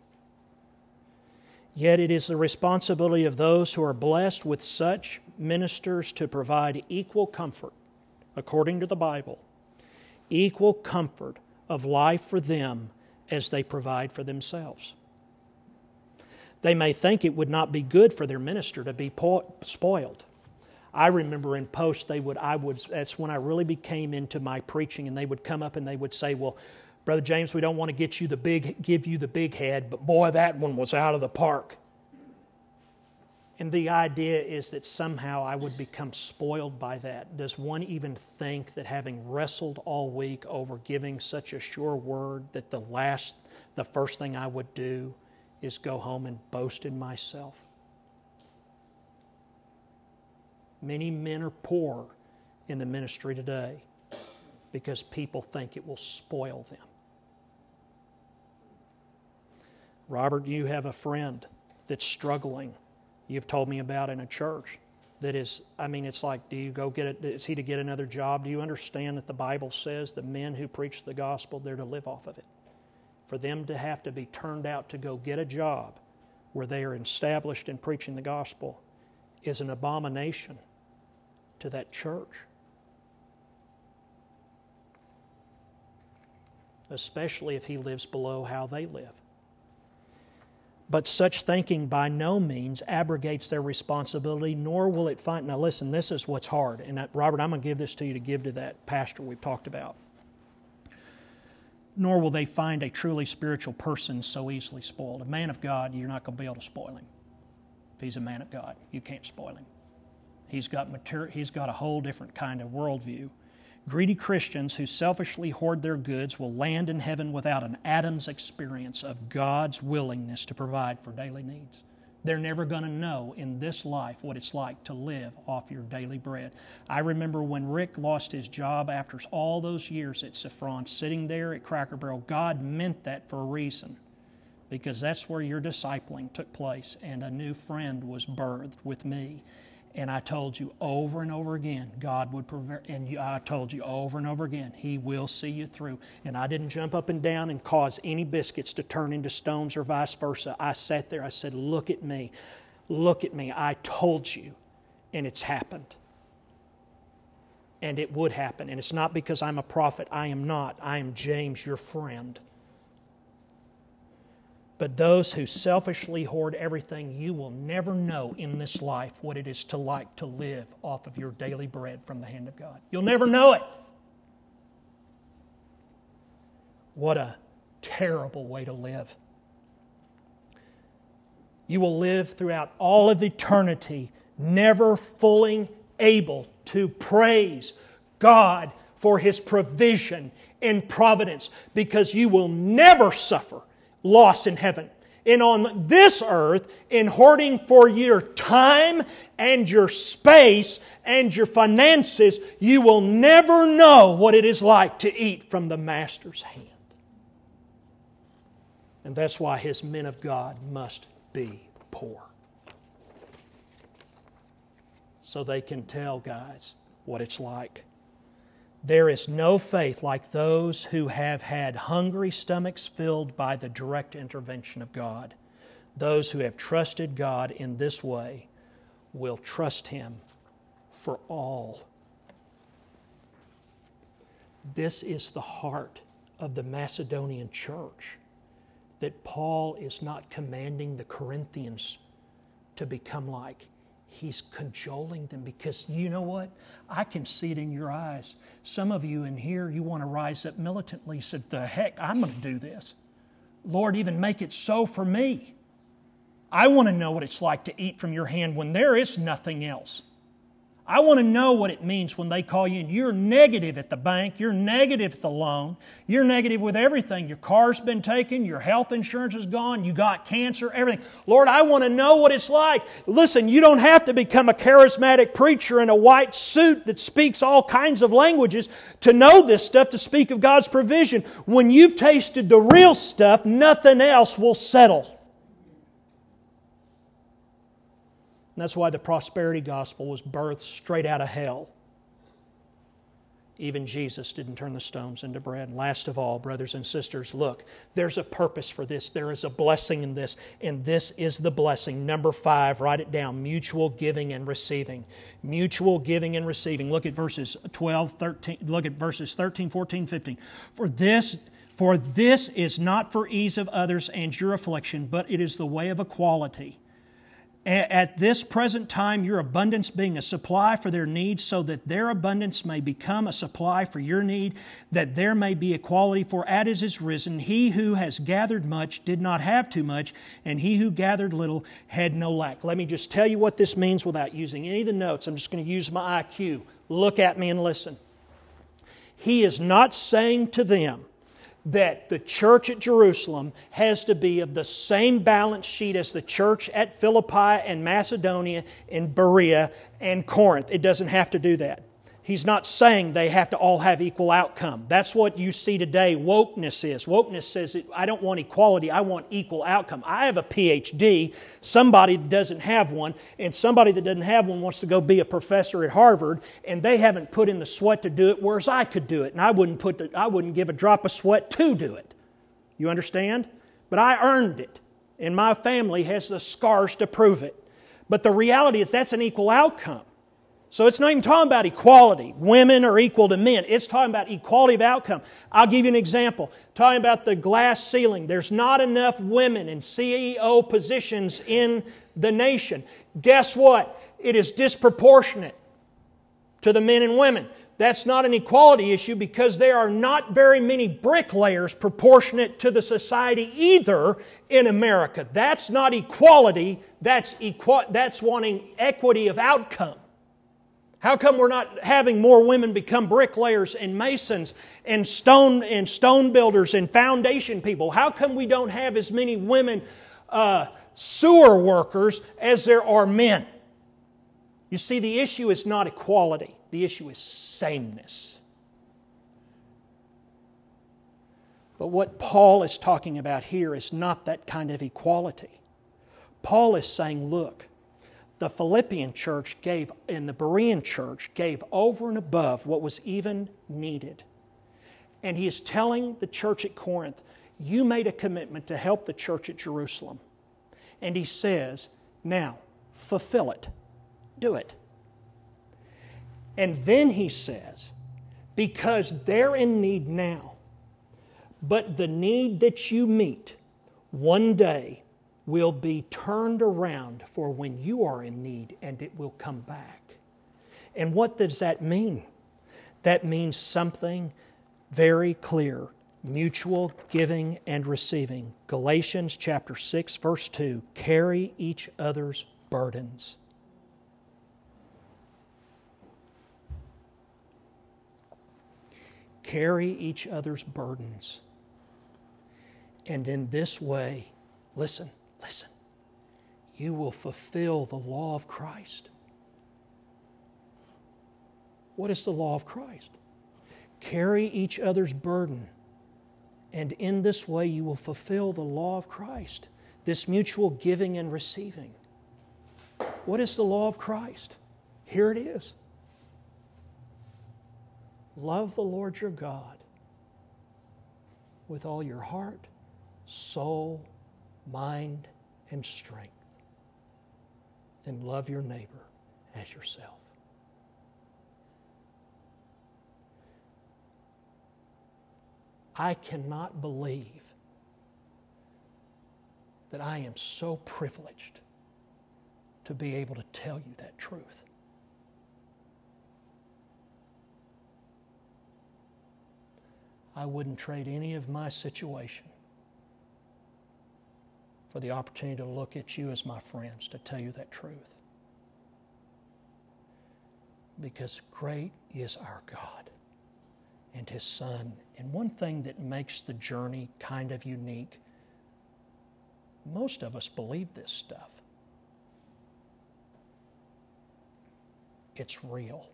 Yet it is the responsibility of those who are blessed with such ministers to provide equal comfort, according to the Bible, equal comfort of life for them as they provide for themselves. They may think it would not be good for their minister to be po- spoiled. I remember in post they would I would that's when I really became into my preaching and they would come up and they would say, "Well, brother James, we don't want to get you the big give you the big head, but boy, that one was out of the park." And the idea is that somehow I would become spoiled by that. Does one even think that having wrestled all week over giving such a sure word that the last the first thing I would do is go home and boast in myself. Many men are poor in the ministry today because people think it will spoil them. Robert, you have a friend that's struggling. You've told me about in a church that is, I mean, it's like, do you go get it? Is he to get another job? Do you understand that the Bible says the men who preach the gospel, they're to live off of it? for them to have to be turned out to go get a job where they are established in preaching the gospel is an abomination to that church. Especially if he lives below how they live. But such thinking by no means abrogates their responsibility, nor will it find. Now, listen, this is what's hard. And Robert, I'm going to give this to you to give to that pastor we've talked about nor will they find a truly spiritual person so easily spoiled. A man of God, you're not going to be able to spoil him. If he's a man of God, you can't spoil him. He's got, mater- he's got a whole different kind of worldview. Greedy Christians who selfishly hoard their goods will land in heaven without an atom's experience of God's willingness to provide for daily needs. They're never going to know in this life what it's like to live off your daily bread. I remember when Rick lost his job after all those years at Saffron, sitting there at Cracker Barrel. God meant that for a reason because that's where your discipling took place, and a new friend was birthed with me. And I told you over and over again, God would prevent, and I told you over and over again, He will see you through. And I didn't jump up and down and cause any biscuits to turn into stones or vice versa. I sat there, I said, Look at me, look at me. I told you, and it's happened. And it would happen. And it's not because I'm a prophet, I am not. I am James, your friend. But those who selfishly hoard everything, you will never know in this life what it is to like to live off of your daily bread from the hand of God. You'll never know it. What a terrible way to live. You will live throughout all of eternity never fully able to praise God for His provision and providence because you will never suffer loss in heaven. And on this earth, in hoarding for your time and your space and your finances, you will never know what it is like to eat from the Master's hand. And that's why his men of God must be poor. So they can tell guys what it's like. There is no faith like those who have had hungry stomachs filled by the direct intervention of God. Those who have trusted God in this way will trust Him for all. This is the heart of the Macedonian church that Paul is not commanding the Corinthians to become like. He's cajoling them because you know what? I can see it in your eyes. Some of you in here, you want to rise up militantly. Said, "The heck, I'm going to do this." Lord, even make it so for me. I want to know what it's like to eat from your hand when there is nothing else. I want to know what it means when they call you and you're negative at the bank, you're negative at the loan, you're negative with everything. Your car's been taken, your health insurance is gone, you got cancer, everything. Lord, I want to know what it's like. Listen, you don't have to become a charismatic preacher in a white suit that speaks all kinds of languages to know this stuff, to speak of God's provision. When you've tasted the real stuff, nothing else will settle. And that's why the prosperity gospel was birthed straight out of hell. Even Jesus didn't turn the stones into bread. And last of all, brothers and sisters, look, there's a purpose for this. There is a blessing in this. And this is the blessing. Number five, write it down mutual giving and receiving. Mutual giving and receiving. Look at verses 12, 13, look at verses 13, 14, 15. For this for this is not for ease of others and your affliction, but it is the way of equality at this present time, your abundance being a supply for their needs, so that their abundance may become a supply for your need, that there may be equality. For as is risen, he who has gathered much did not have too much, and he who gathered little had no lack. Let me just tell you what this means without using any of the notes. I'm just going to use my IQ. Look at me and listen. He is not saying to them, that the church at Jerusalem has to be of the same balance sheet as the church at Philippi and Macedonia and Berea and Corinth. It doesn't have to do that. He's not saying they have to all have equal outcome. That's what you see today wokeness is. Wokeness says, I don't want equality, I want equal outcome. I have a PhD, somebody that doesn't have one, and somebody that doesn't have one wants to go be a professor at Harvard, and they haven't put in the sweat to do it, whereas I could do it, and I wouldn't, put the, I wouldn't give a drop of sweat to do it. You understand? But I earned it, and my family has the scars to prove it. But the reality is that's an equal outcome. So it's not even talking about equality. Women are equal to men. It's talking about equality of outcome. I'll give you an example. Talking about the glass ceiling. There's not enough women in CEO positions in the nation. Guess what? It is disproportionate to the men and women. That's not an equality issue because there are not very many bricklayers proportionate to the society either in America. That's not equality, that's, equa- that's wanting equity of outcome. How come we're not having more women become bricklayers and masons and stone and stone builders and foundation people? How come we don't have as many women uh, sewer workers as there are men? You see, the issue is not equality. The issue is sameness. But what Paul is talking about here is not that kind of equality. Paul is saying, look, the Philippian church gave, and the Berean church gave over and above what was even needed. And he is telling the church at Corinth, you made a commitment to help the church at Jerusalem. And he says, now, fulfill it. Do it. And then he says, because they're in need now, but the need that you meet one day will be turned around for when you are in need and it will come back. And what does that mean? That means something very clear mutual giving and receiving. Galatians chapter 6 verse 2 carry each other's burdens. Carry each other's burdens. And in this way, listen, listen, you will fulfill the law of Christ. What is the law of Christ? Carry each other's burden, and in this way you will fulfill the law of Christ, this mutual giving and receiving. What is the law of Christ? Here it is Love the Lord your God with all your heart, soul, mind, and strength. And love your neighbor as yourself. I cannot believe that I am so privileged to be able to tell you that truth. I wouldn't trade any of my situation for the opportunity to look at you as my friends to tell you that truth. Because great is our God and His Son. And one thing that makes the journey kind of unique most of us believe this stuff. It's real.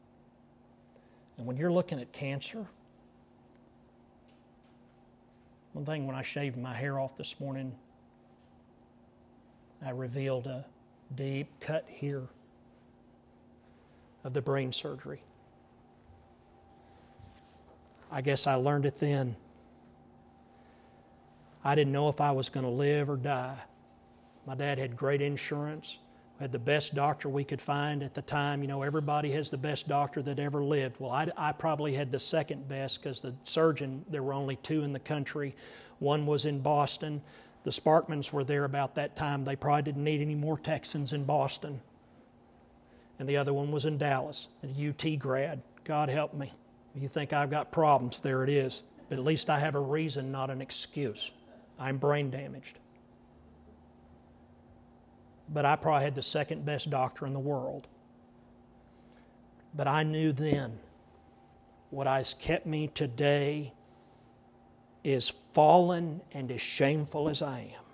And when you're looking at cancer, one thing when I shaved my hair off this morning, I revealed a deep cut here of the brain surgery. I guess I learned it then. I didn't know if I was going to live or die. My dad had great insurance. We had the best doctor we could find at the time. You know, everybody has the best doctor that ever lived. Well, I, I probably had the second best because the surgeon, there were only two in the country. One was in Boston, the Sparkmans were there about that time. They probably didn't need any more Texans in Boston. And the other one was in Dallas, a UT grad. God help me. You think I've got problems, there it is. But at least I have a reason, not an excuse. I'm brain damaged. But I probably had the second best doctor in the world. But I knew then what has kept me today is fallen and as shameful as I am,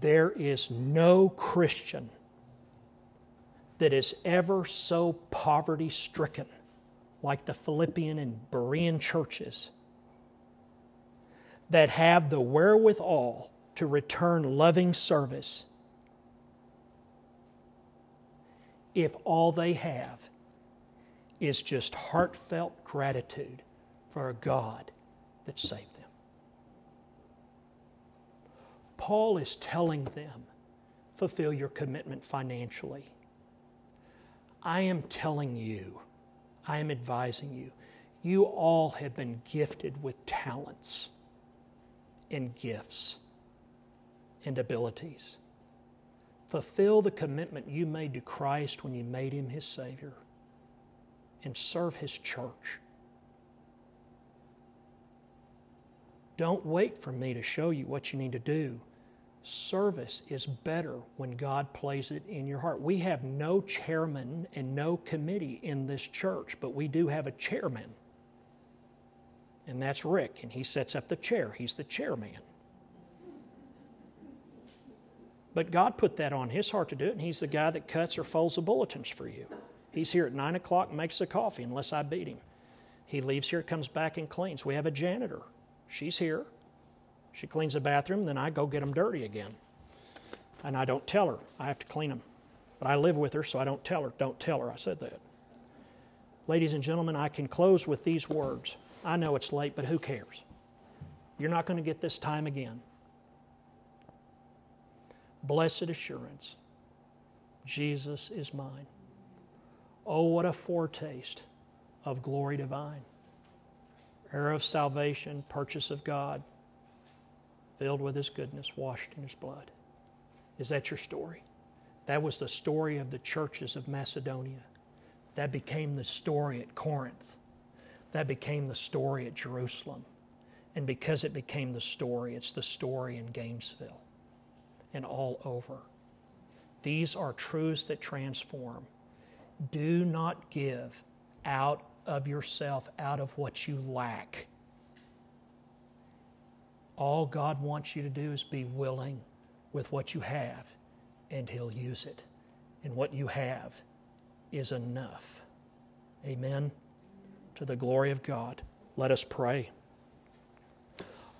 there is no Christian that is ever so poverty stricken like the Philippian and Berean churches that have the wherewithal to return loving service if all they have is just heartfelt gratitude for a God that saved them. Paul is telling them, fulfill your commitment financially. I am telling you, I am advising you, you all have been gifted with talents and gifts and abilities. Fulfill the commitment you made to Christ when you made him his Savior and serve his church. Don't wait for me to show you what you need to do. Service is better when God plays it in your heart. We have no chairman and no committee in this church, but we do have a chairman. And that's Rick, and he sets up the chair. He's the chairman. But God put that on his heart to do it, and he's the guy that cuts or folds the bulletins for you. He's here at 9 o'clock, makes the coffee, unless I beat him. He leaves here, comes back, and cleans. We have a janitor. She's here. She cleans the bathroom, then I go get them dirty again. And I don't tell her. I have to clean them. But I live with her, so I don't tell her. Don't tell her I said that. Ladies and gentlemen, I can close with these words. I know it's late, but who cares? You're not going to get this time again. Blessed assurance Jesus is mine. Oh, what a foretaste of glory divine. Heir of salvation, purchase of God, filled with His goodness, washed in His blood. Is that your story? That was the story of the churches of Macedonia. That became the story at Corinth. That became the story at Jerusalem. And because it became the story, it's the story in Gainesville and all over. These are truths that transform. Do not give out of yourself, out of what you lack. All God wants you to do is be willing with what you have, and He'll use it. And what you have is enough. Amen. To the glory of God. Let us pray.